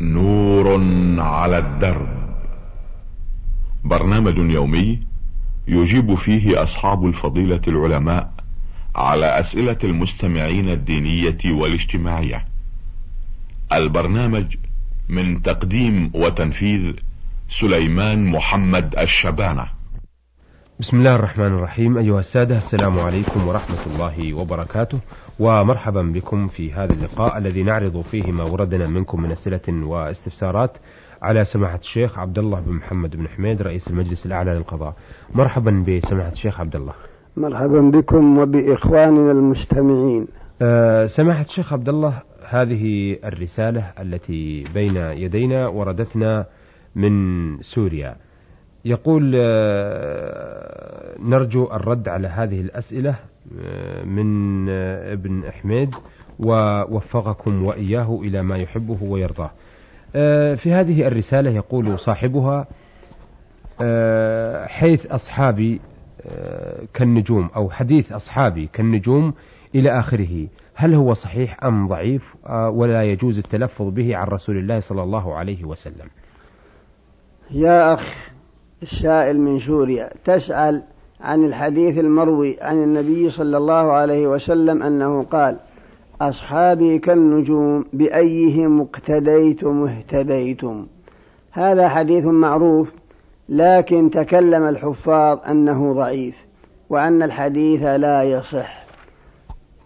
نور على الدرب. برنامج يومي يجيب فيه أصحاب الفضيلة العلماء على أسئلة المستمعين الدينية والاجتماعية. البرنامج من تقديم وتنفيذ سليمان محمد الشبانة. بسم الله الرحمن الرحيم. أيها السادة السلام عليكم ورحمة الله وبركاته. ومرحبا بكم في هذا اللقاء الذي نعرض فيه ما وردنا منكم من أسئلة واستفسارات على سماحة الشيخ عبد الله بن محمد بن حميد رئيس المجلس الأعلى للقضاء. مرحبا بسماحة الشيخ عبد الله مرحبا بكم وبإخواننا المستمعين. أه سماحة الشيخ عبد الله هذه الرسالة التي بين يدينا وردتنا من سوريا. يقول آه، نرجو الرد على هذه الأسئلة آه، من آه، ابن حميد ووفقكم وإياه إلى ما يحبه ويرضاه. في هذه الرسالة يقول صاحبها حيث أصحابي كالنجوم أو حديث أصحابي كالنجوم إلى آخره هل هو صحيح أم ضعيف؟ ولا يجوز التلفظ به عن رسول الله صلى الله عليه وسلم. يا أخ السائل من سوريا تسأل عن الحديث المروي عن النبي صلى الله عليه وسلم أنه قال أصحابي كالنجوم بأيهم اقتديتم اهتديتم. هذا حديث معروف لكن تكلم الحفاظ أنه ضعيف وأن الحديث لا يصح.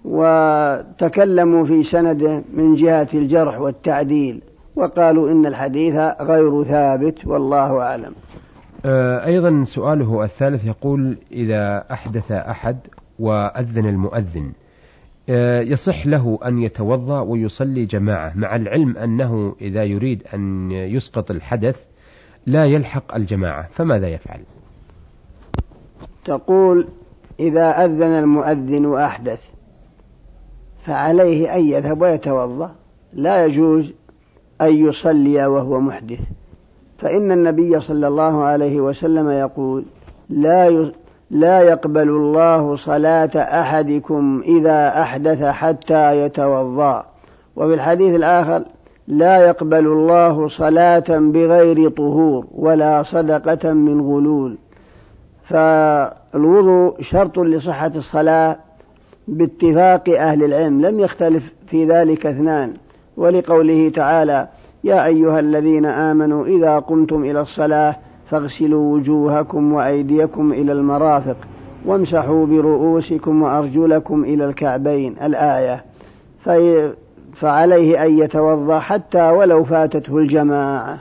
وتكلموا في سنده من جهة الجرح والتعديل وقالوا إن الحديث غير ثابت والله أعلم. أيضا سؤاله الثالث يقول إذا أحدث أحد وأذن المؤذن آه، يصح له أن يتوضأ ويصلي جماعة مع العلم أنه إذا يريد أن يسقط الحدث لا يلحق الجماعة فماذا يفعل؟ تقول إذا أذن المؤذن وأحدث فعليه أن يذهب ويتوضأ لا يجوز أن يصلي وهو محدث. فإن النبي صلى الله عليه وسلم يقول لا لا يقبل الله صلاة أحدكم إذا أحدث حتى يتوضأ. وفي الحديث الآخر لا يقبل الله صلاة بغير طهور ولا صدقة من غلول. فالوضوء شرط لصحة الصلاة باتفاق أهل العلم لم يختلف في ذلك اثنان. ولقوله تعالى يا أيها الذين آمنوا إذا قمتم إلى الصلاة فاغسلوا وجوهكم وأيديكم إلى المرافق وامسحوا برؤوسكم وأرجلكم إلى الكعبين. الآية. في فعليه أن يتوضأ حتى ولو فاتته الجماعة.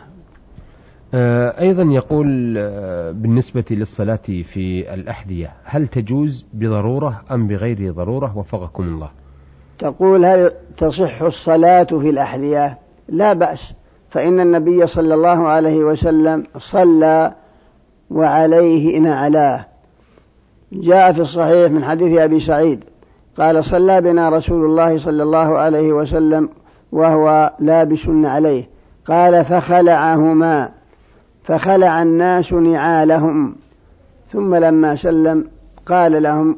آه، أيضا يقول آه، بالنسبة للصلاة في الأحذية هل تجوز بضرورة أم بغير ضرورة؟ وفقكم الله. تقول هل تصح الصلاة في الأحذية؟ لا بأس فإن النبي صلى الله عليه وسلم صلى وعليه نعلاه جاء في الصحيح من حديث أبي سعيد قال صلى بنا رسول الله صلى الله عليه وسلم وهو لابس عليه. قال فخلعهما فخلع الناس نعالهم. ثم لما سلم قال لهم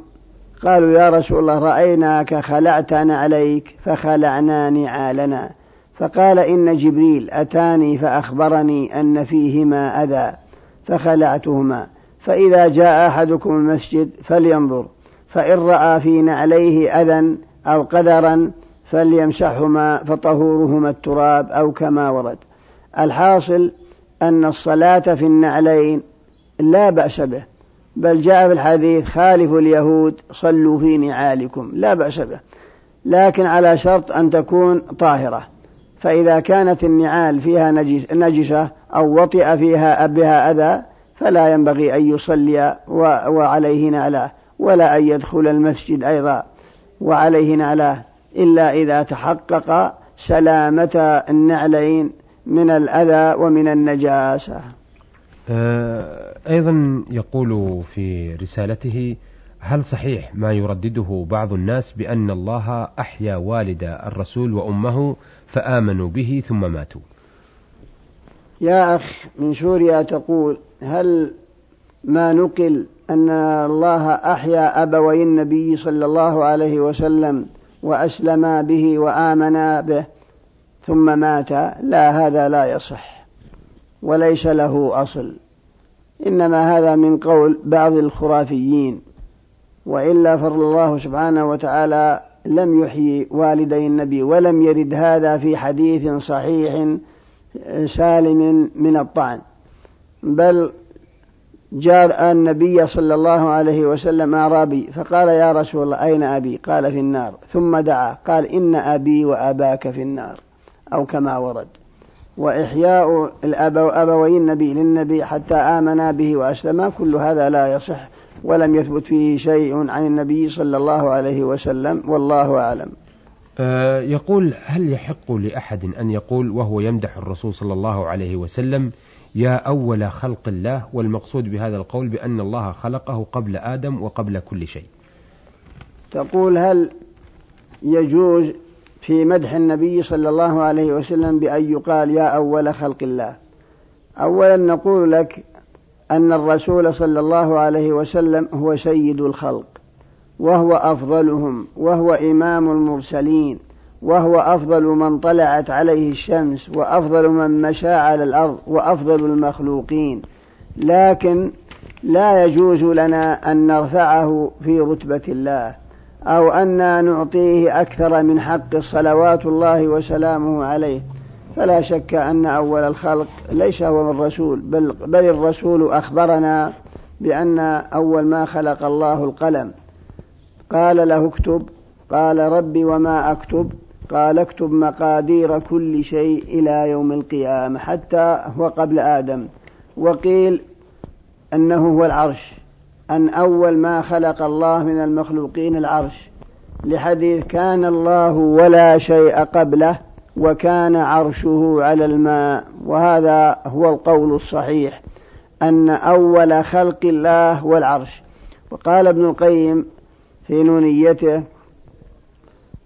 قالوا يا رسول الله رأيناك خلعت عليك فخلعنا نعالنا. فقال إن جبريل أتاني فأخبرني أن فيهما أذى فخلعتهما فإذا جاء أحدكم المسجد فلينظر فإن رأى في نعليه أذى أو قدرا فليمسحهما فطهورهما التراب أو كما ورد. الحاصل أن الصلاة في النعلين لا بأس به بل جاء في الحديث خالفوا اليهود صلوا في نعالكم لا بأس به لكن على شرط أن تكون طاهرة. فإذا كانت النعال فيها نجسة أو وطئ فيها بها أذى فلا ينبغي أن يصلي وعليه نعلاه ولا أن يدخل المسجد أيضا وعليه نعلاه إلا إذا تحقق سلامة النعلين من الأذى ومن النجاسة. آه، أيضا يقول في رسالته هل صحيح ما يردده بعض الناس بأن الله أحيا والد الرسول وأمه فآمنوا به ثم ماتوا. يا أخ من سوريا تقول هل ما نقل أن الله أحيا أبوي النبي صلى الله عليه وسلم وأسلما به وآمنا به ثم مات؟ لا هذا لا يصح وليس له أصل. إنما هذا من قول بعض الخرافيين وإلا فالله سبحانه وتعالى لم يحيي والدي النبي ولم يرد هذا في حديث صحيح سالم من الطعن. بل جاء النبي صلى الله عليه وسلم أعرابي فقال يا رسول الله أين أبي؟ قال في النار. ثم دعا قال إن أبي وأباك في النار أو كما ورد. وإحياء الأبو أبوي النبي للنبي حتى آمنا به وأسلما كل هذا لا يصح. ولم يثبت فيه شيء عن النبي صلى الله عليه وسلم والله أعلم. أه يقول هل يحق لأحد أن يقول وهو يمدح الرسول صلى الله عليه وسلم يا أول خلق الله والمقصود بهذا القول بأن الله خلقه قبل آدم وقبل كل شيء. تقول هل يجوز في مدح النبي صلى الله عليه وسلم بأن يقال يا أول خلق الله أولا نقول لك أن الرسول صلى الله عليه وسلم هو سيد الخلق وهو أفضلهم وهو إمام المرسلين وهو أفضل من طلعت عليه الشمس وأفضل من مشى على الأرض وأفضل المخلوقين. لكن لا يجوز لنا أن نرفعه في رتبة الله أو أن نعطيه أكثر من حق صلوات الله وسلامه عليه. فلا شك أن أول الخلق ليس هو الرسول بل, بل الرسول أخبرنا بأن أول ما خلق الله القلم. قال له اكتب. قال ربي وما أكتب. قال اكتب مقادير كل شيء إلى يوم القيامة حتى هو قبل آدم. وقيل أنه هو العرش أن أول ما خلق الله من المخلوقين العرش. لحديث كان الله ولا شيء قبله وكان عرشه على الماء وهذا هو القول الصحيح أن أول خلق الله والعرش وقال ابن القيم في نونيته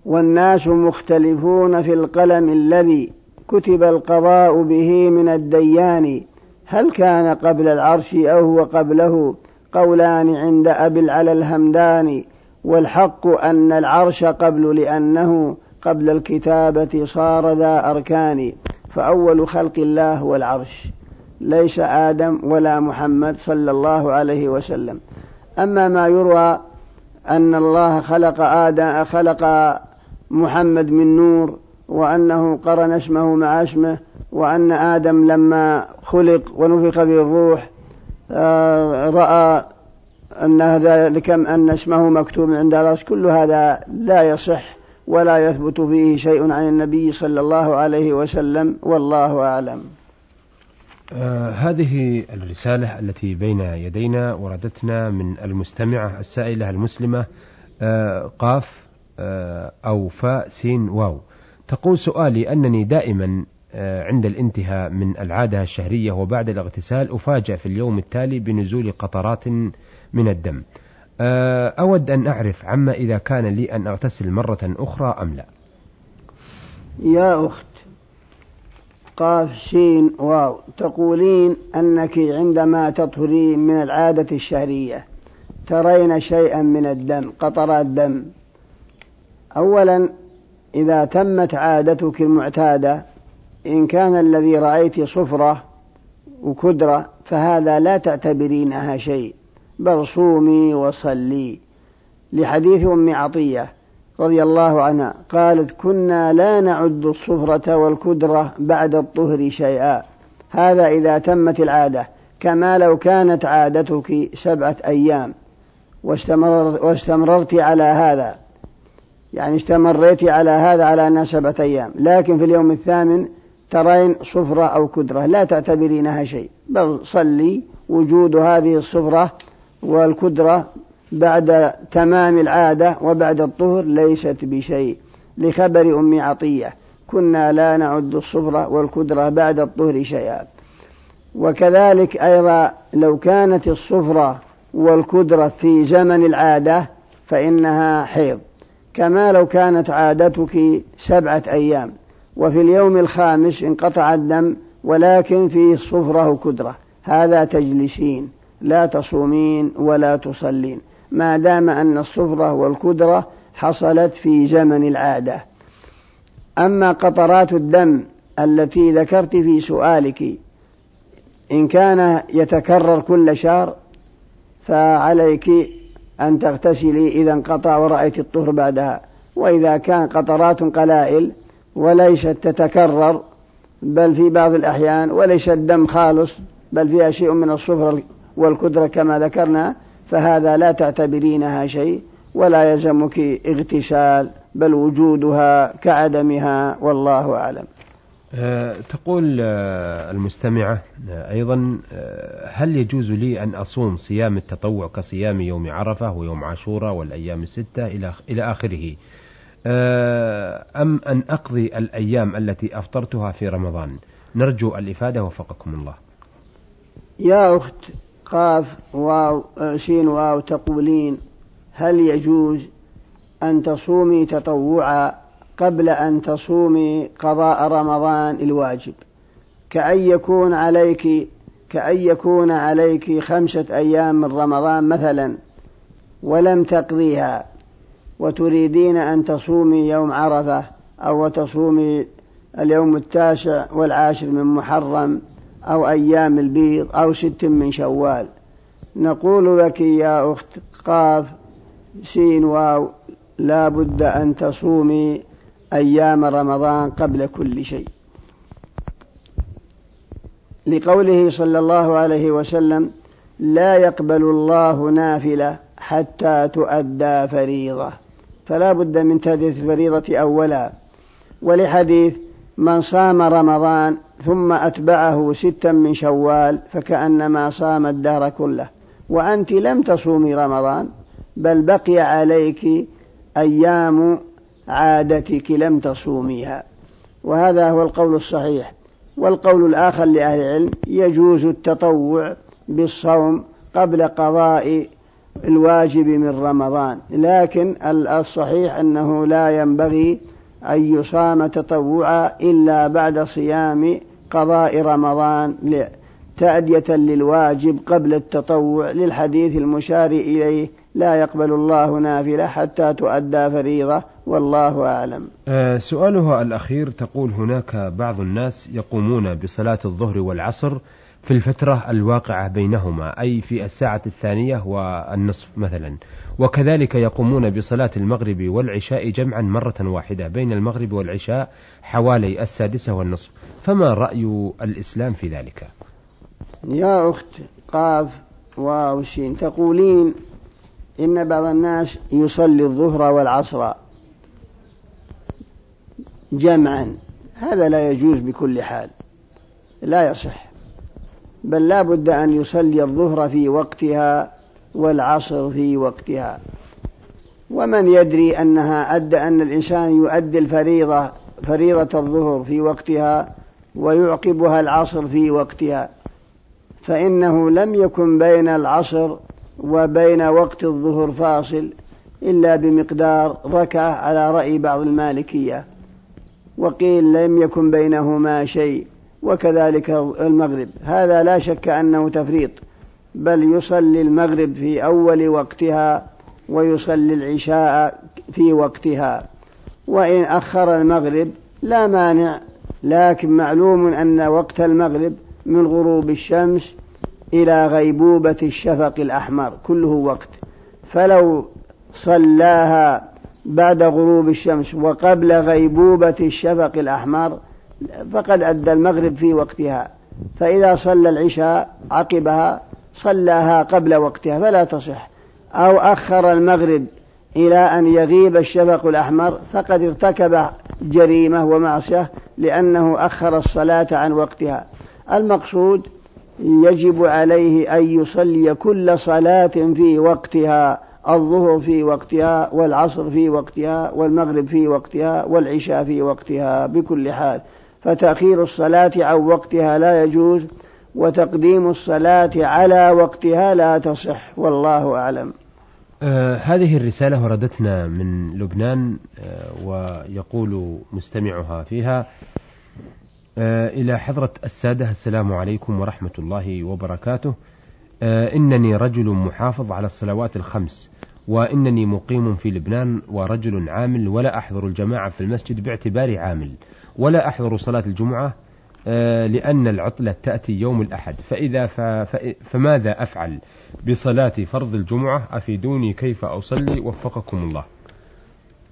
والناس مختلفون في القلم الذي كتب القضاء به من الديان هل كان قبل العرش أو هو قبله؟ قولان عند أبي العلى الهمداني والحق أن العرش قبل لأنه قبل الكتابة صار ذا أركان فأول خلق الله هو العرش. ليس آدم ولا محمد صلى الله عليه وسلم. أما ما يروى أن الله خلق آدم خلق محمد من نور وأنه قرن اسمه مع اسمه وأن آدم لما خلق ونفخ به الروح آه، رأى أن هذا لكم أن اسمه مكتوب عند العرش. كل هذا لا يصح. ولا يثبت فيه شيء عن النبي صلى الله عليه وسلم والله أعلم. آه هذه الرسالة التي بين يدينا وردتنا من المستمعة السائلة المسلمة آه قاف آه أو فاء سين واو. تقول سؤالي أنني دائما آه عند الانتهاء من العادة الشهرية وبعد الاغتسال أفاجأ في اليوم التالي بنزول قطرات من الدم. أود أن أعرف عما إذا كان لي أن أغتسل مرة أخرى أم لا. يا أخت قاف سين واو تقولين أنك عندما تطهرين من العادة الشهرية ترين شيئا من الدم قطرات دم أولا إذا تمت عادتك المعتادة إن كان الذي رأيت صفرة وكدرة فهذا لا تعتبرينها شيء. بل صومي وصلي. لحديث أم عطية رضي الله عنها قالت كنا لا نعد الصفرة والكدرة بعد الطهر شيئا. هذا إذا تمت العادة كما لو كانت عادتك سبعة أيام. واستمر واستمررت على هذا. يعني استمريت على هذا على أنها سبعة أيام. لكن في اليوم الثامن ترين صفرة أو كدرة. لا تعتبرينها شيء بل صلي وجود هذه الصفرة والكدرة بعد تمام العادة وبعد الطهر ليست بشيء لخبر أم عطية. كنا لا نعد الصفرة والكدرة بعد الطهر شيئا. وكذلك أيضا لو كانت الصفرة والكدرة في زمن العادة فإنها حيض. كما لو كانت عادتك سبعة أيام. وفي اليوم الخامس انقطع الدم ولكن فيه صفرة وكدرة هذا تجلسين. لا تصومين ولا تصلين. ما دام أن الصفرة والكدرة حصلت في زمن العادة. أما قطرات الدم التي ذكرت في سؤالك إن كان يتكرر كل شهر فعليك أن تغتسلي إذا انقطع ورأيت الطهر بعدها. وإذا كان قطرات قلائل وليست تتكرر بل في بعض الأحيان وليس الدم خالص بل فيها شيء من الصفر والكدرة كما ذكرنا فهذا لا تعتبرينها شيء ولا يلزمك اغتسال بل وجودها كعدمها والله أعلم. أه تقول أه المستمعة أه أيضا هل يجوز لي أن أصوم صيام التطوع كصيام يوم عرفة ويوم عاشوراء والأيام الستة إلى آخره؟ أم أن أقضي الأيام التي أفطرتها في رمضان؟ نرجو الإفادة وفقكم الله. يا أخت قاف واو سين واو تقولين. هل يجوز أن تصومي تطوعا قبل أن تصومي قضاء رمضان الواجب؟ كأن يكون عليك كأن يكون عليك خمسة أيام من رمضان مثلا ولم تقضيها وتريدين أن تصومي يوم عرفة أو تصومي اليوم التاسع والعاشر من محرم أو أيام البيض أو ست من شوال. نقول لك يا أخت قاف سين واو لا بد أن تصومي أيام رمضان قبل كل شيء. لقوله صلى الله عليه وسلم لا يقبل الله نافلة حتى تؤدى فريضة. فلا بد من تأدية الفريضة أولا. ولحديث من صام رمضان ثم أتبعه ستا من شوال فكأنما صام الدهر كله. وأنت لم تصومي رمضان بل بقي عليك أيام عادتك لم تصوميها. وهذا هو القول الصحيح. والقول الآخر لأهل العلم يجوز التطوع بالصوم قبل قضاء الواجب من رمضان. لكن الصحيح أنه لا ينبغي أن يصام تطوعا إلا بعد صيام قضاء رمضان تأدية للواجب قبل التطوع للحديث المشار إليه. لا يقبل الله نافلة حتى تؤدى فريضة والله أعلم. أه سؤالها الأخير تقول هناك بعض الناس يقومون بصلاة الظهر والعصر في الفترة الواقعة بينهما أي في الساعة الثانية والنصف مثلا. وكذلك يقومون بصلاة المغرب والعشاء جمعا مرة واحدة بين المغرب والعشاء حوالي السادسة والنصف. فما رأي الإسلام في ذلك؟ يا أخت قاف واو تقولين إن بعض الناس يصلي الظهر والعصر جمعا. هذا لا يجوز بكل حال. لا يصح. بل لا بد أن يصلي الظهر في وقتها والعصر في وقتها. ومن يدري أنها أدى أن الإنسان يؤدي الفريضة فريضة الظهر في وقتها ويعقبها العصر في وقتها. فإنه لم يكن بين العصر وبين وقت الظهر فاصل إلا بمقدار ركعة على رأي بعض المالكية. وقيل لم يكن بينهما شيء وكذلك المغرب. هذا لا شك أنه تفريط. بل يصلي المغرب في أول وقتها ويصلي العشاء في وقتها. وإن أخر المغرب لا مانع لكن معلوم أن وقت المغرب من غروب الشمس إلى غيبوبة الشفق الأحمر كله وقت. فلو صلاها بعد غروب الشمس وقبل غيبوبة الشفق الأحمر فقد أدى المغرب في وقتها. فإذا صلى العشاء عقبها صلاها قبل وقتها فلا تصح. أو أخر المغرب إلى أن يغيب الشفق الأحمر فقد ارتكب جريمة ومعصية لأنه أخر الصلاة عن وقتها. المقصود يجب عليه أن يصلي كل صلاة في وقتها الظهر في وقتها والعصر في وقتها والمغرب في وقتها والعشاء في وقتها بكل حال. فتأخير الصلاة عن وقتها لا يجوز وتقديم الصلاة على وقتها لا تصح والله أعلم. آه هذه الرسالة وردتنا من لبنان آه ويقول مستمعها فيها آه إلى حضرة السادة السلام عليكم ورحمة الله وبركاته. آه إنني رجل محافظ على الصلوات الخمس وإنني مقيم في لبنان ورجل عامل ولا أحضر الجماعة في المسجد باعتباري عامل ولا أحضر صلاة الجمعة لأن العطلة تأتي يوم الأحد. فإذا فماذا أفعل بصلاة فرض الجمعة؟ أفيدوني كيف أصلي؟ وفقكم الله.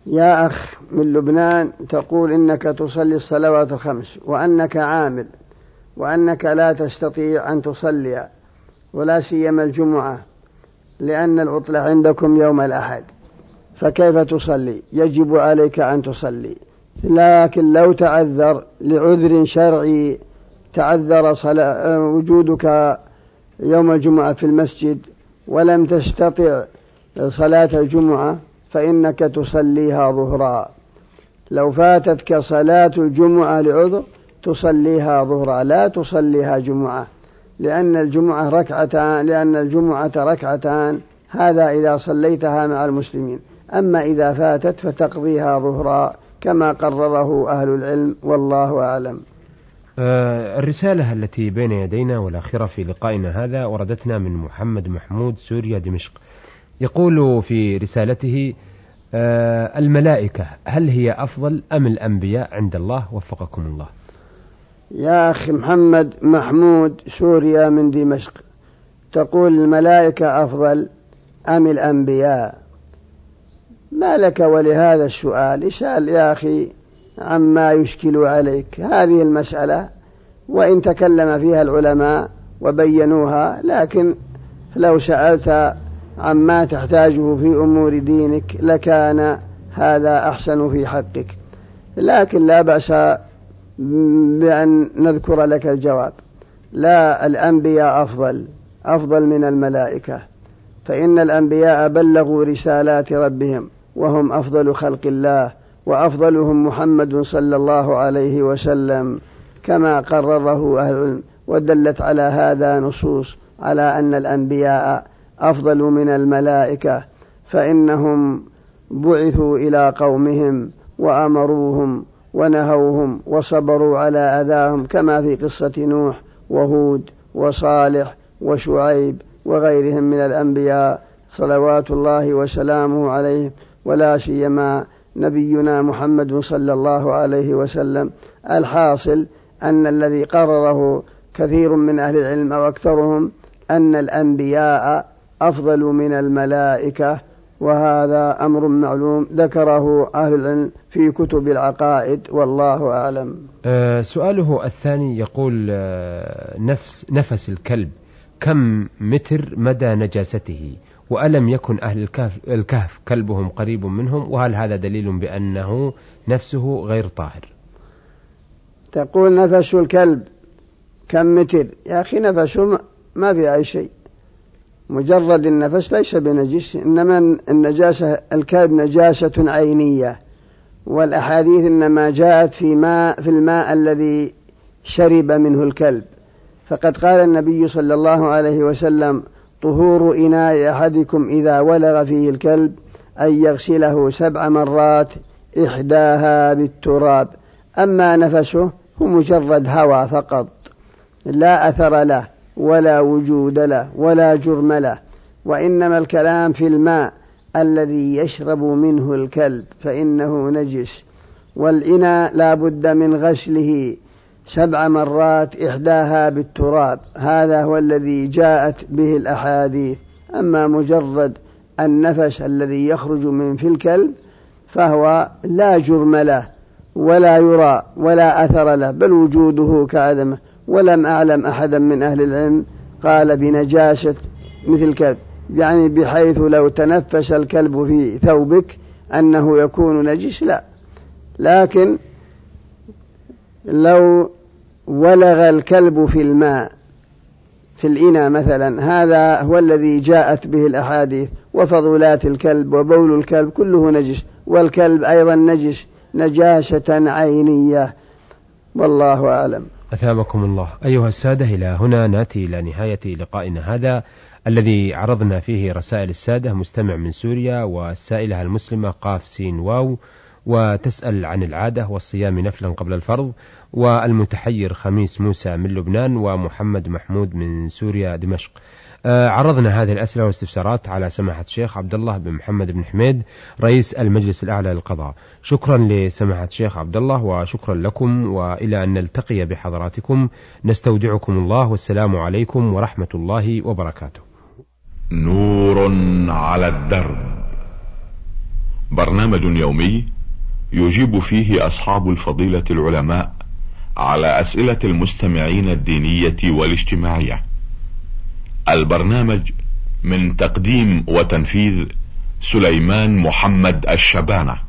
يا أخ من لبنان تقول إنك تصلي الصلوات الخمس وأنك عامل وأنك لا تستطيع أن تصلي ولا سيما الجمعة لأن العطلة عندكم يوم الأحد. فكيف تصلي؟ يجب عليك أن تصلي. لكن لو تعذر لعذر شرعي تعذر صلاة وجودك يوم الجمعة في المسجد ولم تستطع صلاة الجمعة فإنك تصليها ظهرا. لو فاتتك صلاة الجمعة لعذر تصليها ظهرا لا تصليها جمعة لأن الجمعة ركعتان لأن الجمعة ركعتان هذا إذا صليتها مع المسلمين. أما إذا فاتت فتقضيها ظهرا. كما قرره أهل العلم والله أعلم. آه، الرسالة التي بين يدينا والأخيرة في لقائنا هذا وردتنا من محمد محمود سوريا دمشق. يقول في رسالته آه، الملائكة هل هي أفضل أم الأنبياء عند الله؟ وفقكم الله. يا أخي محمد محمود سوريا من دمشق تقول الملائكة أفضل أم الأنبياء؟ ما لك ولهذا السؤال؟ اسأل يا أخي عما يشكل عليك. هذه المسألة وإن تكلم فيها العلماء وبينوها لكن لو سألت عما تحتاجه في أمور دينك لكان هذا أحسن في حقك. لكن لا بأس بأن نذكر لك الجواب. لا الأنبياء أفضل أفضل من الملائكة. فإن الأنبياء بلغوا رسالات ربهم. وهم أفضل خلق الله وأفضلهم محمد صلى الله عليه وسلم كما قرره أهل العلم ودلت على هذا نصوص على أن الأنبياء أفضل من الملائكة فإنهم بعثوا إلى قومهم وأمروهم ونهوهم وصبروا على أذاهم كما في قصة نوح وهود وصالح وشعيب وغيرهم من الأنبياء صلوات الله وسلامه عليهم. ولا سيما نبينا محمد صلى الله عليه وسلم. الحاصل أن الذي قرره كثير من أهل العلم أو أكثرهم أن الأنبياء أفضل من الملائكة وهذا أمر معلوم ذكره أهل العلم في كتب العقائد والله أعلم. أه سؤاله الثاني يقول أه نفس نفس الكلب كم متر مدى نجاسته؟ وألم يكن أهل الكهف, الكهف كلبهم قريب منهم وهل هذا دليل بأنه نفسه غير طاهر؟ تقول نفس الكلب كم متر؟ يا أخي نفسه ما في أي شيء. مجرد النفس ليس بنجس إنما النجاسة الكلب نجاسة عينية. والأحاديث إنما جاءت في ماء في الماء الذي شرب منه الكلب. فقد قال النبي صلى الله عليه وسلم طهور إناء أحدكم إذا ولغ فيه الكلب أن يغسله سبع مرات إحداها بالتراب. أما نفسه هو مجرد هوى فقط لا أثر له ولا وجود له ولا جرم له وإنما الكلام في الماء الذي يشرب منه الكلب فإنه نجس. والإناء لا بد من غسله سبع مرات إحداها بالتراب. هذا هو الذي جاءت به الأحاديث. أما مجرد النفس الذي يخرج من في الكلب فهو لا جرم له ولا يرى ولا أثر له بل وجوده كعدمه. ولم أعلم أحدا من أهل العلم قال بنجاسة مثل كلب يعني بحيث لو تنفس الكلب في ثوبك أنه يكون نجس لا. لكن لو ولغ الكلب في الماء في الإناء مثلا هذا هو الذي جاءت به الأحاديث وفضلات الكلب وبول الكلب كله نجس والكلب أيضا نجس نجاسة عينية والله أعلم. أثابكم الله. أيها السادة إلى هنا نأتي إلى نهاية لقائنا هذا الذي عرضنا فيه رسائل السادة مستمع من سوريا والسائلة المسلمة قاف سين واو وتسأل عن العادة والصيام نفلا قبل الفرض. والمتحير خميس موسى من لبنان ومحمد محمود من سوريا دمشق. آه، عرضنا هذه الأسئلة والاستفسارات على سماحة الشيخ عبد الله بن محمد بن حميد رئيس المجلس الأعلى للقضاء. شكرا لسماحة الشيخ عبد الله وشكرا لكم وإلى أن نلتقي بحضراتكم. نستودعكم الله والسلام عليكم ورحمة الله وبركاته. نور على الدرب. برنامج يومي يجيب فيه أصحاب الفضيلة العلماء على أسئلة المستمعين الدينية والاجتماعية. البرنامج من تقديم وتنفيذ سليمان محمد الشبانة.